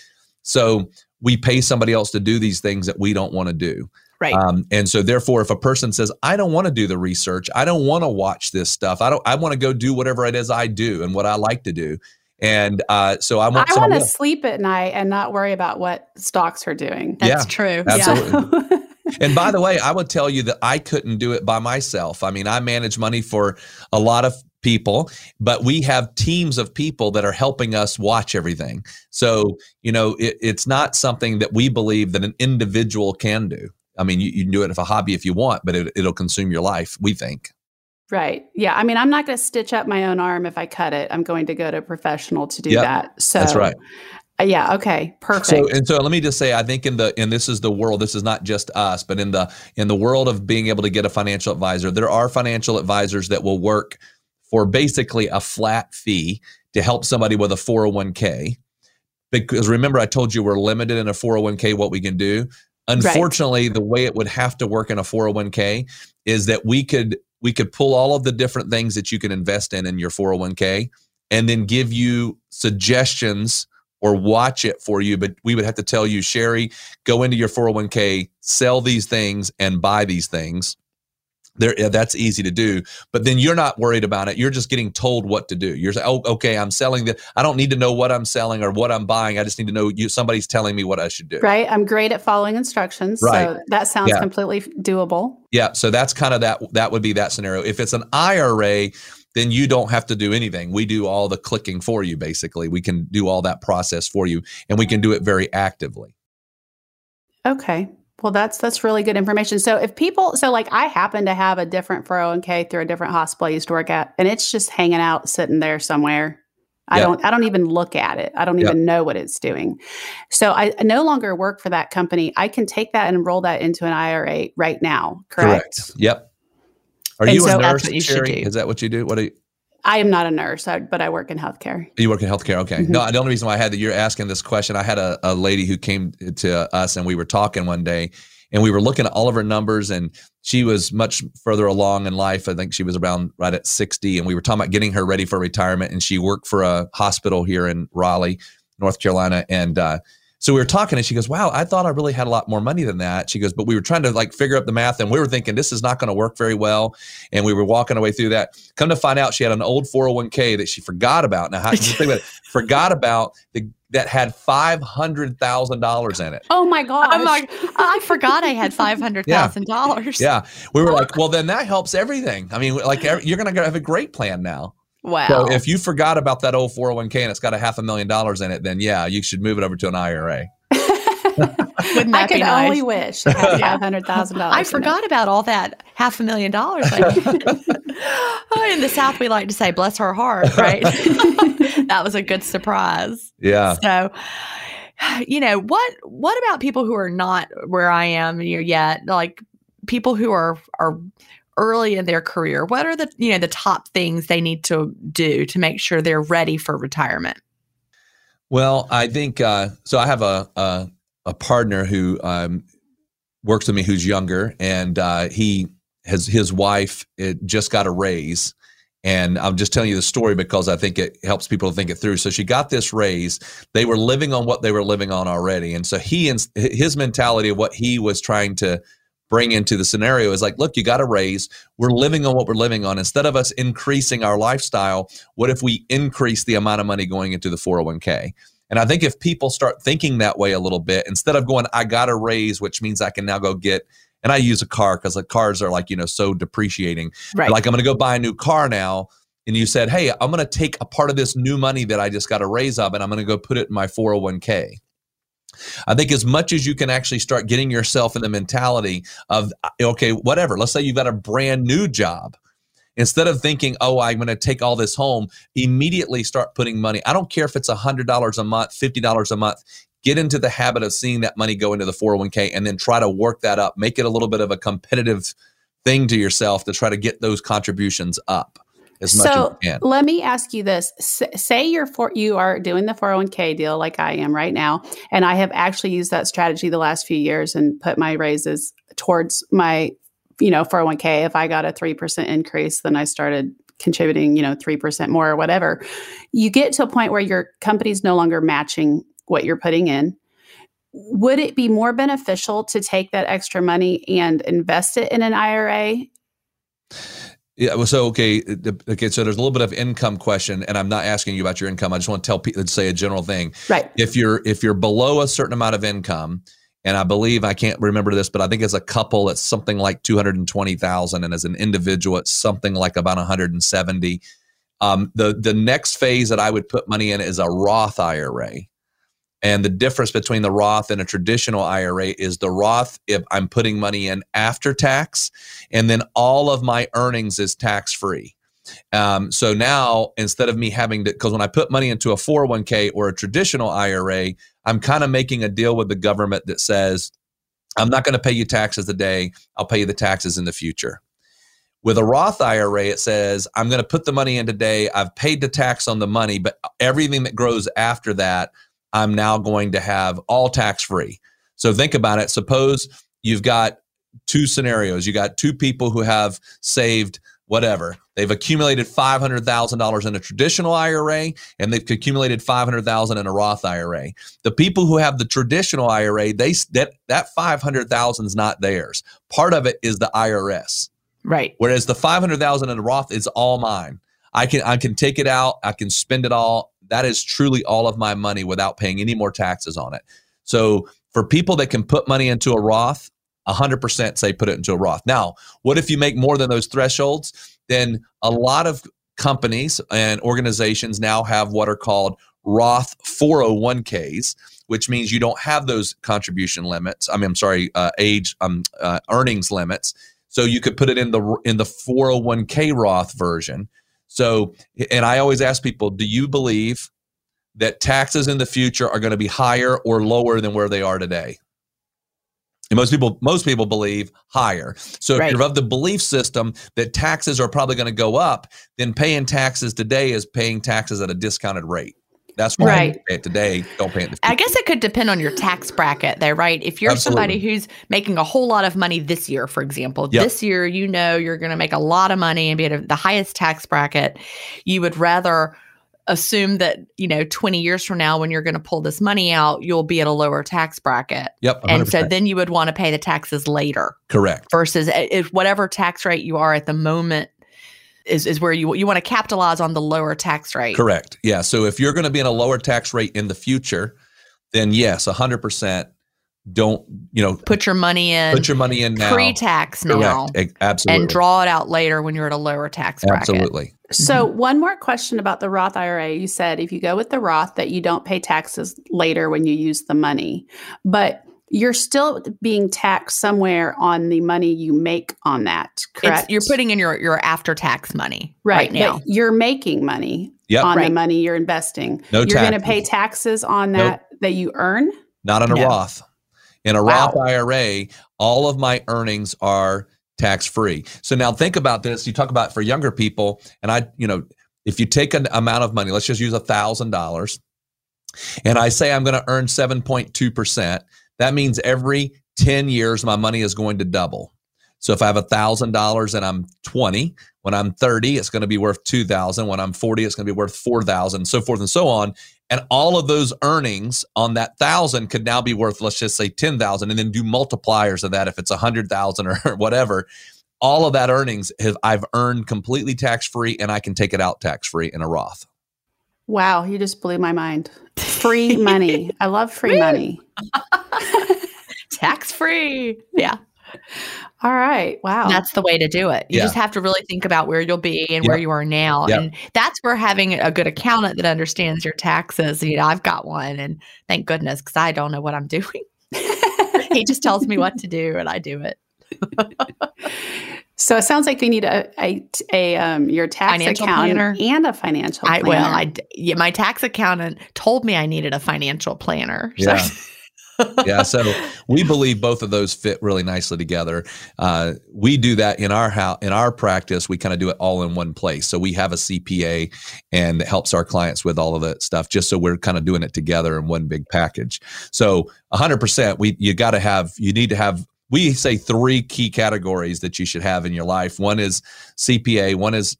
So we pay somebody else to do these things that we don't want to do. Right. Um, and so therefore, if a person says, I don't want to do the research, I don't want to watch this stuff, I don't, I want to go do whatever it is I do and what I like to do. And uh, so I want. I want to sleep at night and not worry about what stocks are doing. That's yeah, true. Absolutely. Yeah. and by the way, I would tell you that I couldn't do it by myself. I mean, I manage money for a lot of people, but we have teams of people that are helping us watch everything. So, you know, it, it's not something that we believe that an individual can do. I mean, you, you can do it as a hobby if you want, but it, it'll consume your life, we think. Right. Yeah. I mean, I'm not going to stitch up my own arm if I cut it. I'm going to go to a professional to do yep, that. So that's right. Uh, yeah. Okay. Perfect. So and so, let me just say, I think in the and this is the world. This is not just us, but in the in the world of being able to get a financial advisor, there are financial advisors that will work for basically a flat fee to help somebody with a 401k. Because remember, I told you we're limited in a 401k what we can do. Unfortunately, right. the way it would have to work in a 401k is that we could we could pull all of the different things that you can invest in in your 401k and then give you suggestions or watch it for you but we would have to tell you Sherry go into your 401k sell these things and buy these things there yeah, that's easy to do but then you're not worried about it. You're just getting told what to do. You're saying oh okay i'm selling the i don't need to know what i'm selling or what i'm buying. I just need to know you somebody's telling me what i should do. Right i'm great at following instructions right. so that sounds yeah. completely doable. Yeah so that's kind of that that would be that scenario. If it's an ira then you don't have to do anything. We do all the clicking for you basically. We can do all that process for you and we can do it very actively. Okay well, that's that's really good information. So if people, so like I happen to have a different 401k through a different hospital I used to work at, and it's just hanging out, sitting there somewhere. I yep. don't I don't even look at it. I don't yep. even know what it's doing. So I no longer work for that company. I can take that and roll that into an IRA right now. Correct. correct. Yep. Are and you so a nurse, Sherry? Is that what you do? What are you? I am not a nurse, but I work in healthcare. You work in healthcare, okay? Mm-hmm. No, the only reason why I had that you're asking this question, I had a, a lady who came to us and we were talking one day, and we were looking at all of her numbers, and she was much further along in life. I think she was around right at 60, and we were talking about getting her ready for retirement. And she worked for a hospital here in Raleigh, North Carolina, and uh, so we were talking and she goes, Wow, I thought I really had a lot more money than that. She goes, But we were trying to like figure out the math and we were thinking this is not going to work very well. And we were walking away through that. Come to find out she had an old 401k that she forgot about. Now, how you think about it? Forgot about the that had five hundred thousand dollars in it. Oh my god! I'm like, I forgot I had five hundred thousand yeah. dollars. Yeah, we were like, well, then that helps everything. I mean, like you're going to have a great plan now. Wow. So if you forgot about that old 401k and it's got a half a million dollars in it, then yeah, you should move it over to an IRA. I could nice? only wish I had five hundred thousand dollars. I forgot it. about all that half a million dollars. oh, in the South, we like to say "bless her heart," right? that was a good surprise. Yeah. So, you know what? What about people who are not where I am yet? Like people who are are early in their career what are the you know the top things they need to do to make sure they're ready for retirement well i think uh, so i have a, a, a partner who um, works with me who's younger and uh, he has his wife it just got a raise And I'm just telling you the story because I think it helps people think it through. So she got this raise. They were living on what they were living on already. And so he and his mentality of what he was trying to bring into the scenario is like, look, you got a raise. We're living on what we're living on. Instead of us increasing our lifestyle, what if we increase the amount of money going into the 401k? And I think if people start thinking that way a little bit, instead of going, I got a raise, which means I can now go get and I use a car because the cars are like, you know, so depreciating. Right. Like I'm going to go buy a new car now. And you said, hey, I'm going to take a part of this new money that I just got a raise of and I'm going to go put it in my 401k. I think as much as you can actually start getting yourself in the mentality of, uh, okay, whatever, let's say you've got a brand new job. Instead of thinking, oh, I'm going to take all this home, immediately start putting money. I don't care if it's $100 a month, $50 a month get into the habit of seeing that money go into the 401k and then try to work that up make it a little bit of a competitive thing to yourself to try to get those contributions up as much so as you can. let me ask you this S- say you're for you are doing the 401k deal like i am right now and i have actually used that strategy the last few years and put my raises towards my you know 401k if i got a 3% increase then i started contributing you know 3% more or whatever you get to a point where your company's no longer matching what you're putting in. Would it be more beneficial to take that extra money and invest it in an IRA? Yeah. Well, so okay, okay. So there's a little bit of income question, and I'm not asking you about your income. I just want to tell people, to say a general thing. Right. If you're if you're below a certain amount of income, and I believe I can't remember this, but I think as a couple, it's something like two hundred and twenty thousand, and as an individual, it's something like about one hundred and seventy. Um, the the next phase that I would put money in is a Roth IRA. And the difference between the Roth and a traditional IRA is the Roth, if I'm putting money in after tax, and then all of my earnings is tax free. Um, so now instead of me having to, because when I put money into a 401k or a traditional IRA, I'm kind of making a deal with the government that says, I'm not going to pay you taxes today, I'll pay you the taxes in the future. With a Roth IRA, it says, I'm going to put the money in today. I've paid the tax on the money, but everything that grows after that, I'm now going to have all tax free. So think about it. Suppose you've got two scenarios. You got two people who have saved whatever. They've accumulated $500,000 in a traditional IRA and they've accumulated 500,000 in a Roth IRA. The people who have the traditional IRA, they that that 500,000 is not theirs. Part of it is the IRS. Right. Whereas the 500,000 in the Roth is all mine. I can I can take it out, I can spend it all that is truly all of my money without paying any more taxes on it. So for people that can put money into a Roth, 100% say put it into a Roth. Now, what if you make more than those thresholds? Then a lot of companies and organizations now have what are called Roth 401ks, which means you don't have those contribution limits. I mean, I'm sorry, uh, age um, uh, earnings limits. So you could put it in the in the 401k Roth version. So, and I always ask people, do you believe that taxes in the future are going to be higher or lower than where they are today? And most people, most people believe higher. So right. if you're of the belief system that taxes are probably going to go up, then paying taxes today is paying taxes at a discounted rate. That's why right. pay it today. Don't pay it. I guess it could depend on your tax bracket, though, right? If you're Absolutely. somebody who's making a whole lot of money this year, for example, yep. this year you know you're going to make a lot of money and be at the highest tax bracket, you would rather assume that you know 20 years from now when you're going to pull this money out you'll be at a lower tax bracket yep 100%. and so then you would want to pay the taxes later correct versus eh, if whatever tax rate you are at the moment is, is where you you want to capitalize on the lower tax rate. Correct. Yeah. So if you're going to be in a lower tax rate in the future, then yes, 100% don't, you know, put your money in. Put your money in now. Pre-tax now. Absolutely. And draw it out later when you're at a lower tax bracket. Absolutely. So, mm-hmm. one more question about the Roth IRA. You said if you go with the Roth that you don't pay taxes later when you use the money. But you're still being taxed somewhere on the money you make on that, correct? It's, you're putting in your, your after tax money right, right now. you're making money yep. on right. the money you're investing. No you're going to pay taxes on that nope. that you earn? Not on a no. Roth. In a wow. Roth IRA, all of my earnings are tax free. So now think about this. You talk about for younger people, and I, you know, if you take an amount of money, let's just use a thousand dollars, and I say I'm going to earn 7.2%, that means every 10 years, my money is going to double. So if I have $1,000 and I'm 20, When I'm 30, it's going to be worth 2000. When I'm 40, it's going to be worth 4000, so forth and so on. And all of those earnings on that 1000 could now be worth let's just say 10,000 and then do multipliers of that if it's 100,000 or whatever. All of that earnings have I've earned completely tax free and I can take it out tax free in a Roth. Wow, you just blew my mind. Free money. I love free money. tax free. Yeah. All right. Wow. That's the way to do it. You Yeah. just have to really think about where you'll be and where you are now. Yep. And that's where having a good accountant that understands your taxes, you know, I've got one and thank goodness because I don't know what I'm doing. he just tells me what to do and I do it. So it sounds like we need a a, a um your tax Financial accountant planner. and a financial I planner. well, I d- yeah, my tax accountant told me I needed a financial planner. So- Yeah. yeah so we believe both of those fit really nicely together uh, we do that in our house in our practice we kind of do it all in one place so we have a cpa and it helps our clients with all of that stuff just so we're kind of doing it together in one big package so 100% we you got to have you need to have we say three key categories that you should have in your life one is cpa one is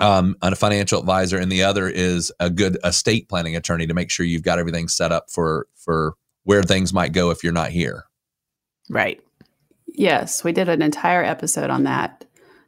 um, a financial advisor, and the other is a good estate planning attorney to make sure you've got everything set up for for where things might go if you're not here. right. Yes, we did an entire episode on that.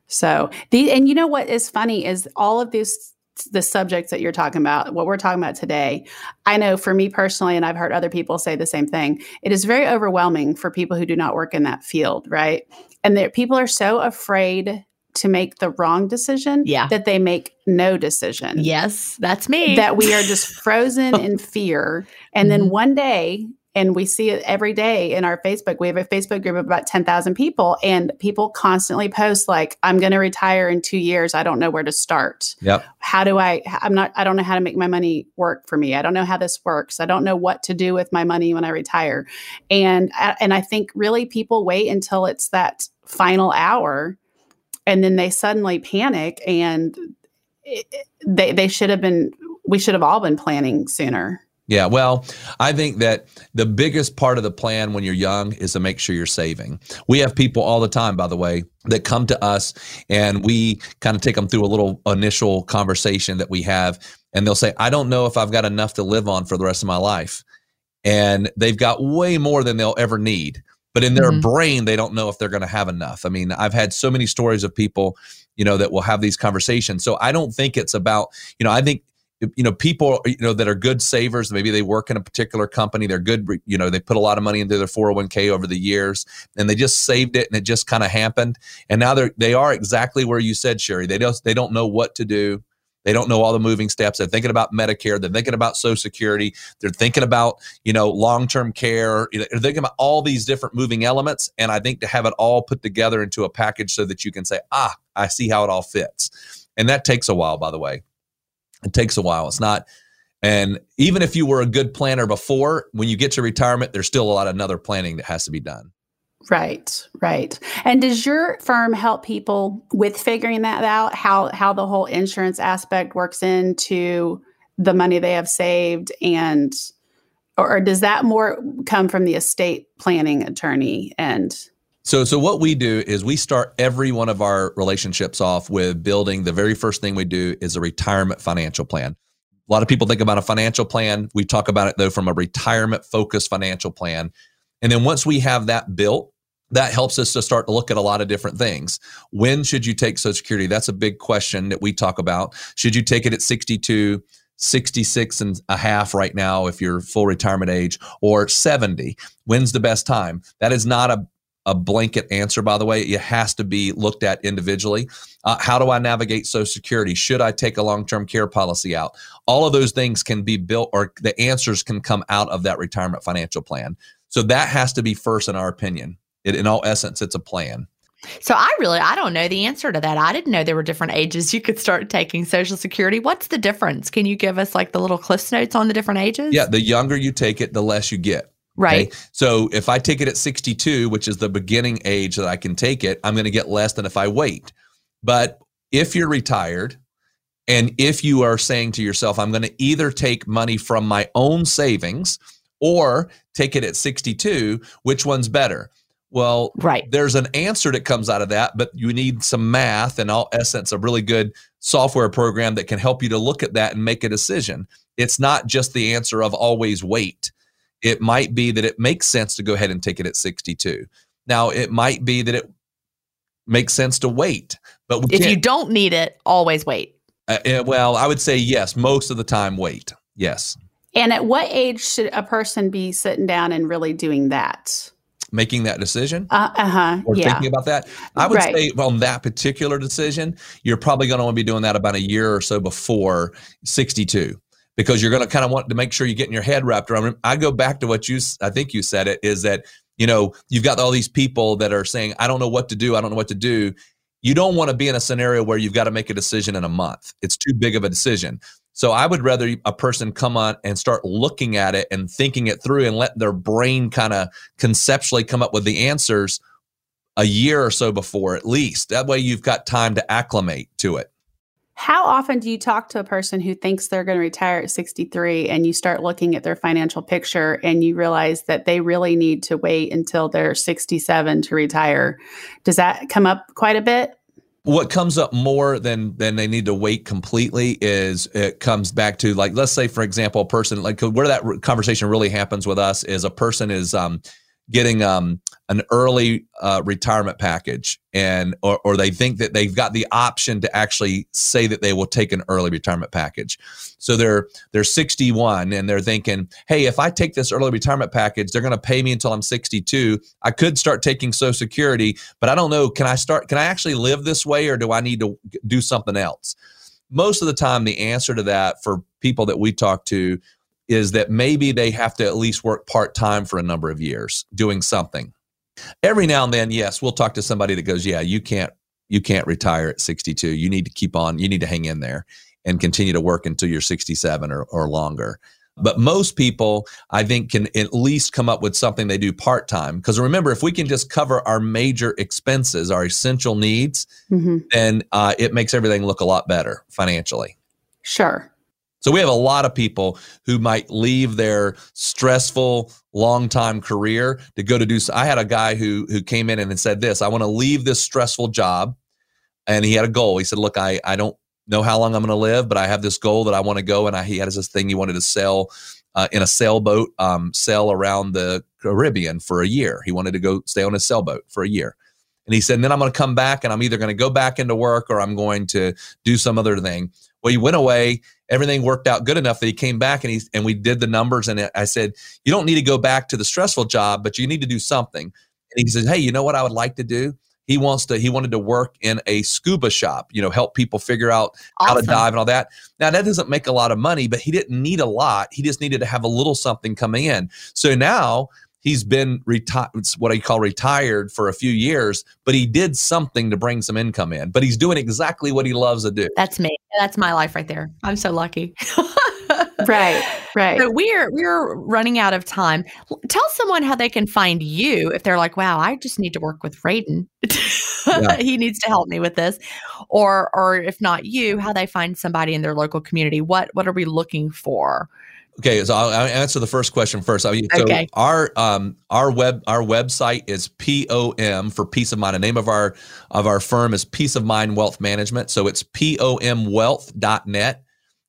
So the and you know what is funny is all of these the subjects that you're talking about, what we're talking about today. I know for me personally, and I've heard other people say the same thing. It is very overwhelming for people who do not work in that field, right? And that people are so afraid to make the wrong decision Yeah. that they make no decision. Yes, that's me. that we are just frozen in fear. And then Mhm. one day, and we see it every day in our Facebook. We have a Facebook group of about 10,000 people, and people constantly post, like, I'm going to retire in two years. I don't know where to start. Yep. How do I? I'm not, I don't know how to make my money work for me. I don't know how this works. I don't know what to do with my money when I retire. And, I- and I think really people wait until it's that final hour and then they suddenly panic and it- they, they should have been, we should have all been planning sooner. Yeah, well, I think that the biggest part of the plan when you're young is to make sure you're saving. We have people all the time, by the way, that come to us and we kind of take them through a little initial conversation that we have. And they'll say, I don't know if I've got enough to live on for the rest of my life. And they've got way more than they'll ever need. But in their Mhm. brain, they don't know if they're going to have enough. I mean, I've had so many stories of people, you know, that will have these conversations. So I don't think it's about, you know, I think you know people you know that are good savers maybe they work in a particular company they're good you know they put a lot of money into their 401k over the years and they just saved it and it just kind of happened and now they're they are exactly where you said sherry they don't they don't know what to do they don't know all the moving steps they're thinking about medicare they're thinking about social security they're thinking about you know long-term care they're thinking about all these different moving elements and i think to have it all put together into a package so that you can say ah i see how it all fits and that takes a while by the way it takes a while. It's not, and even if you were a good planner before, when you get to retirement, there's still a lot of another planning that has to be done. Right, right. And does your firm help people with figuring that out? How how the whole insurance aspect works into the money they have saved, and or, or does that more come from the estate planning attorney? And So, so what we do is we start every one of our relationships off with building. The very first thing we do is a retirement financial plan. A lot of people think about a financial plan. We talk about it though from a retirement focused financial plan. And then once we have that built, that helps us to start to look at a lot of different things. When should you take Social Security? That's a big question that we talk about. Should you take it at 62, 66 and a half right now if you're full retirement age, or 70? When's the best time? That is not a a blanket answer, by the way. It has to be looked at individually. Uh, how do I navigate Social Security? Should I take a long term care policy out? All of those things can be built, or the answers can come out of that retirement financial plan. So that has to be first, in our opinion. It, in all essence, it's a plan. So I really I don't know the answer to that. I didn't know there were different ages you could start taking Social Security. What's the difference? Can you give us like the little cliff notes on the different ages? Yeah, the younger you take it, the less you get. Right. Okay? So if I take it at 62, which is the beginning age that I can take it, I'm going to get less than if I wait. But if you're retired and if you are saying to yourself, I'm going to either take money from my own savings or take it at 62, which one's better? Well, Right. there's an answer that comes out of that, but you need some math and all essence a really good software program that can help you to look at that and make a decision. It's not just the answer of always wait. It might be that it makes sense to go ahead and take it at 62. Now, it might be that it makes sense to wait, but If you don't need it, always wait. uh, well, I would say yes, most of the time wait. Yes. And at what age should a person be sitting down and really doing that? Making that decision. Uh huh. or Yeah. thinking about that. I would Right. say on that particular decision, you're probably going to want to be doing that about a year or so before 62 because you're going to kind of want to make sure you're getting your head wrapped around. I go back to what you, I think you said it, is that, you know, you've got all these people that are saying, I don't know what to do. I don't know what to do. You don't want to be in a scenario where you've got to make a decision in a month. It's too big of a decision. So I would rather a person come on and start looking at it and thinking it through and let their brain kind of conceptually come up with the answers a year or so before at least. That way you've got time to acclimate to it. How often do you talk to a person who thinks they're going to retire at 63 and you start looking at their financial picture and you realize that they really need to wait until they're 67 to retire? Does that come up quite a bit? What comes up more than than they need to wait completely is it comes back to like let's say for example a person like where that conversation really happens with us is a person is um getting um an early uh, retirement package and or, or they think that they've got the option to actually say that they will take an early retirement package. So they're they're 61 and they're thinking hey if i take this early retirement package they're going to pay me until i'm 62 i could start taking social security but i don't know can i start can i actually live this way or do i need to do something else? Most of the time the answer to that for people that we talk to is that maybe they have to at least work part-time for a number of years doing something. Every now and then yes we'll talk to somebody that goes yeah you can't you can't retire at 62 you need to keep on you need to hang in there and continue to work until you're 67 or, or longer. But most people i think can at least come up with something they do part-time. Because remember if we can just cover our major expenses our essential needs hmm then uh, it makes everything look a lot better financially. Sure. So we have a lot of people who might leave their stressful long time career to go to do. I had a guy who who came in and said this: I want to leave this stressful job, and he had a goal. He said, "Look, I I don't know how long I'm going to live, but I have this goal that I want to go." And I, he had this thing he wanted to sell uh, in a sailboat, um, sail around the Caribbean for a year. He wanted to go stay on a sailboat for a year. And he said, then I'm going to come back and I'm either going to go back into work or I'm going to do some other thing. Well, he went away. Everything worked out good enough that he came back and he and we did the numbers. And I said, you don't need to go back to the stressful job, but you need to do something. And he says, hey, you know what I would like to do? He wants to. He wanted to work in a scuba shop. You know, help people figure out how to dive and all that. Now that doesn't make a lot of money, but he didn't need a lot. He just needed to have a little something coming in. So now he's been retired, what I call retired for a few years, but he did something to bring some income in. But he's doing exactly what he loves to do. That's me. That's my life right there. I'm so lucky. Right. Right. So we're we're running out of time. Tell someone how they can find you if they're like, "Wow, I just need to work with Radon. Yeah. he needs to help me with this," or or if not you, how they find somebody in their local community. What what are we looking for? Okay, so I'll, I'll answer the first question first. I mean, so Okay. our um our web our website is POM for peace of mind. The name of our of our firm is Peace of Mind Wealth Management. So it's pomwealth.net.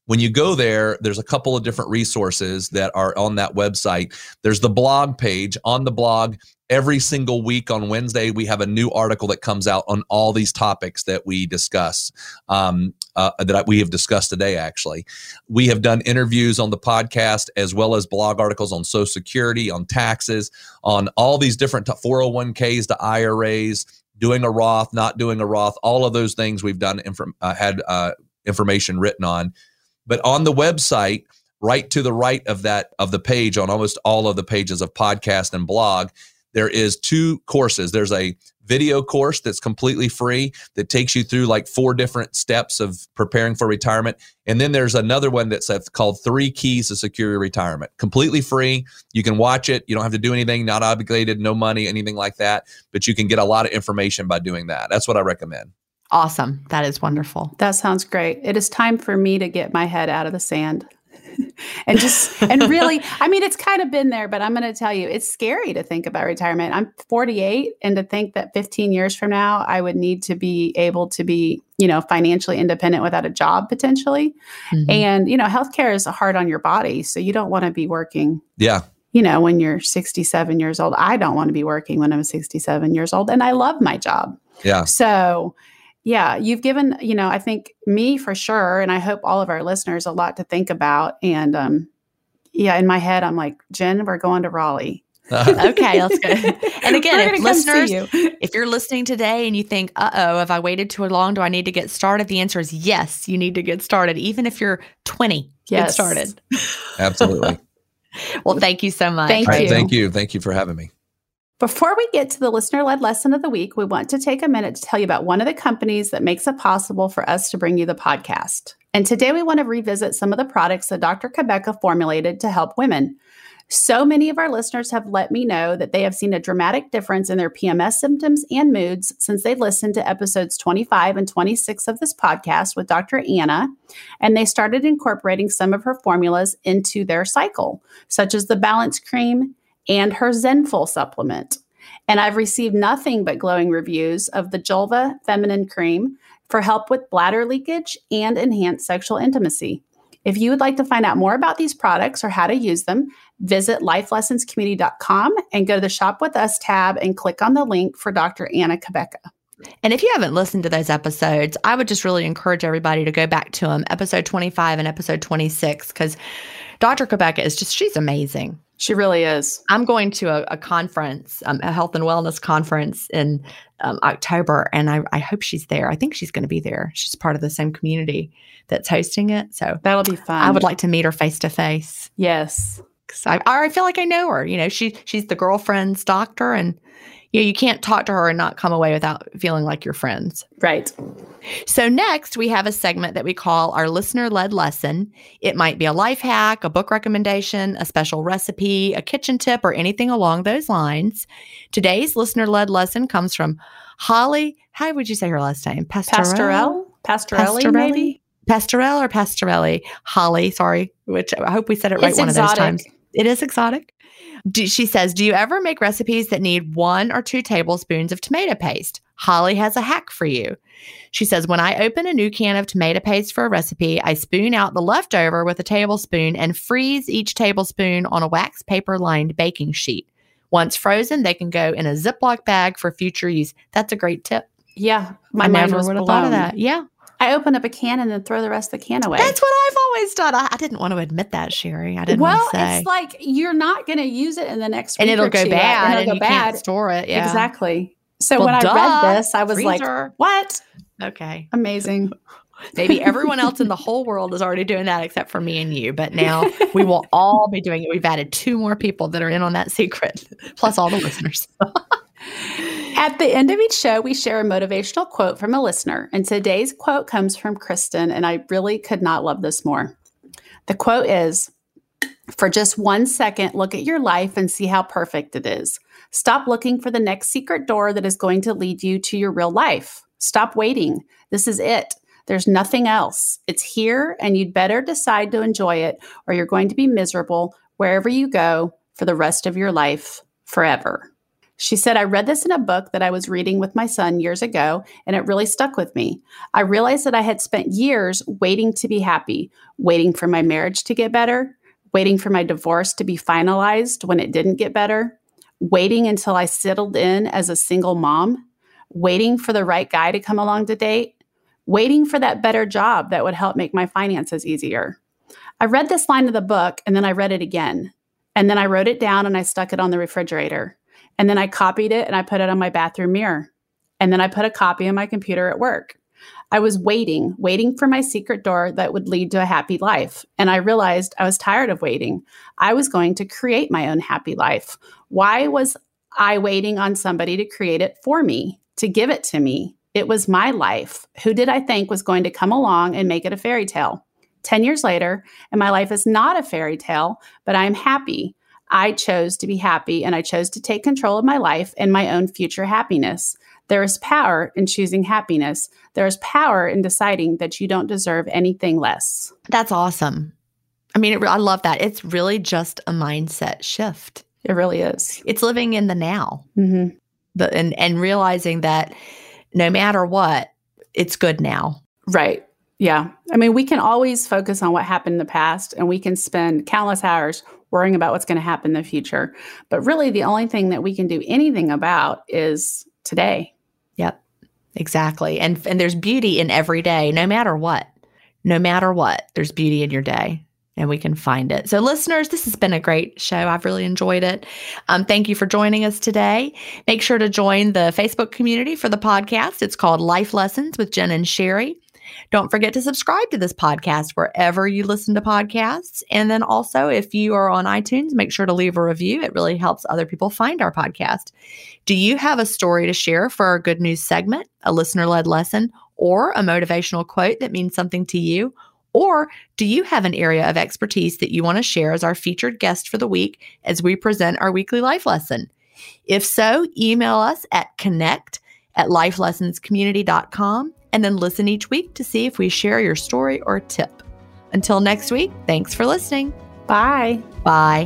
When you go there, there's a couple of different resources that are on that website. There's the blog page. On the blog, every single week on Wednesday, we have a new article that comes out on all these topics that we discuss, um, uh, that we have discussed today, actually. We have done interviews on the podcast as well as blog articles on Social Security, on taxes, on all these different t- 401ks to IRAs, doing a Roth, not doing a Roth, all of those things we've done, inform- uh, had uh, information written on. But on the website, right to the right of that of the page, on almost all of the pages of podcast and blog, there is two courses. There's a video course that's completely free that takes you through like four different steps of preparing for retirement. And then there's another one that's called Three Keys to Secure Your Retirement. Completely free. You can watch it. You don't have to do anything, not obligated, no money, anything like that. But you can get a lot of information by doing that. That's what I recommend. Awesome. That is wonderful. That sounds great. It is time for me to get my head out of the sand. and just and really i mean it's kind of been there but i'm going to tell you it's scary to think about retirement i'm 48 and to think that 15 years from now i would need to be able to be you know financially independent without a job potentially mm-hmm. and you know healthcare is hard on your body so you don't want to be working yeah you know when you're 67 years old i don't want to be working when i'm 67 years old and i love my job yeah so yeah, you've given, you know, I think me for sure, and I hope all of our listeners a lot to think about. And um, yeah, in my head, I'm like, Gin, we're going to Raleigh. okay, let's go. And again, if listeners, you. if you're listening today and you think, uh oh, have I waited too long? Do I need to get started? The answer is yes, you need to get started. Even if you're 20, yes. get started. Absolutely. well, thank you so much. Thank right, you. Thank you. Thank you for having me. Before we get to the listener led lesson of the week, we want to take a minute to tell you about one of the companies that makes it possible for us to bring you the podcast. And today we want to revisit some of the products that Dr. Cabeca formulated to help women. So many of our listeners have let me know that they have seen a dramatic difference in their PMS symptoms and moods since they listened to episodes 25 and 26 of this podcast with Dr. Anna, and they started incorporating some of her formulas into their cycle, such as the balance cream and her Zenful supplement. And I've received nothing but glowing reviews of the Julva Feminine Cream for help with bladder leakage and enhanced sexual intimacy. If you would like to find out more about these products or how to use them, visit lifelessonscommunity.com and go to the Shop With Us tab and click on the link for Dr. Anna Cabeca. And if you haven't listened to those episodes, I would just really encourage everybody to go back to them, episode 25 and episode 26, because Dr. Cabeca is just, she's amazing. She really is. I'm going to a, a conference, um, a health and wellness conference in um, October, and I, I, hope she's there. I think she's going to be there. She's part of the same community that's hosting it. So that'll be fun. I would like to meet her face to face. Yes. Cause I, I feel like I know her. You know, she she's the girlfriend's doctor, and you know, you can't talk to her and not come away without feeling like you're friends. Right. So, next, we have a segment that we call our listener led lesson. It might be a life hack, a book recommendation, a special recipe, a kitchen tip, or anything along those lines. Today's listener led lesson comes from Holly. How would you say her last name? Pastorelle? Pastorelli, Pastorelli, maybe? Pastorelle or Pastorelli? Holly, sorry, which I hope we said it right it's one exotic. of those times. It is exotic. Do, she says, Do you ever make recipes that need one or two tablespoons of tomato paste? Holly has a hack for you. She says, When I open a new can of tomato paste for a recipe, I spoon out the leftover with a tablespoon and freeze each tablespoon on a wax paper lined baking sheet. Once frozen, they can go in a Ziploc bag for future use. That's a great tip. Yeah. My I never would have thought of that. Yeah. I open up a can and then throw the rest of the can away. That's what I've always done. I, I didn't want to admit that, Sherry. I didn't well, it's like you're not going to use it in the next and it'll go two, bad, and, it'll go you bad. can't store it. Yeah. Exactly. So well, when duh, I read this, I was freezer. like, "What? Okay, amazing." Maybe everyone else in the whole world is already doing that except for me and you. But now we will all be doing it. We've added two more people that are in on that secret, plus all the listeners. At the end of each show, we share a motivational quote from a listener. And today's quote comes from Kristen, and I really could not love this more. The quote is For just one second, look at your life and see how perfect it is. Stop looking for the next secret door that is going to lead you to your real life. Stop waiting. This is it. There's nothing else. It's here, and you'd better decide to enjoy it, or you're going to be miserable wherever you go for the rest of your life forever. She said, I read this in a book that I was reading with my son years ago, and it really stuck with me. I realized that I had spent years waiting to be happy, waiting for my marriage to get better, waiting for my divorce to be finalized when it didn't get better, waiting until I settled in as a single mom, waiting for the right guy to come along to date, waiting for that better job that would help make my finances easier. I read this line of the book and then I read it again. And then I wrote it down and I stuck it on the refrigerator. And then I copied it and I put it on my bathroom mirror. And then I put a copy on my computer at work. I was waiting, waiting for my secret door that would lead to a happy life. And I realized I was tired of waiting. I was going to create my own happy life. Why was I waiting on somebody to create it for me, to give it to me? It was my life. Who did I think was going to come along and make it a fairy tale? 10 years later, and my life is not a fairy tale, but I'm happy. I chose to be happy and I chose to take control of my life and my own future happiness. There is power in choosing happiness. There is power in deciding that you don't deserve anything less. That's awesome. I mean, it, I love that. It's really just a mindset shift. It really is. It's living in the now, Mm-hmm. the, and and realizing that no matter what, it's good now. Right. Yeah. I mean, we can always focus on what happened in the past and we can spend countless hours worrying about what's going to happen in the future. But really, the only thing that we can do anything about is today. Yep, exactly. And and there's beauty in every day, no matter what. No matter what, there's beauty in your day. And we can find it. So, listeners, this has been a great show. I've really enjoyed it. Um, thank you for joining us today. Make sure to join the Facebook community for the podcast. It's called Life Lessons with Gin and Sherry. Don't forget to subscribe to this podcast wherever you listen to podcasts. And then also, if you are on iTunes, make sure to leave a review. It really helps other people find our podcast. Do you have a story to share for our good news segment, a listener led lesson, or a motivational quote that means something to you? Or do you have an area of expertise that you want to share as our featured guest for the week as we present our weekly life lesson? If so, email us at connect at lifelessonscommunity.com and then listen each week to see if we share your story or tip. Until next week, thanks for listening. Bye. Bye.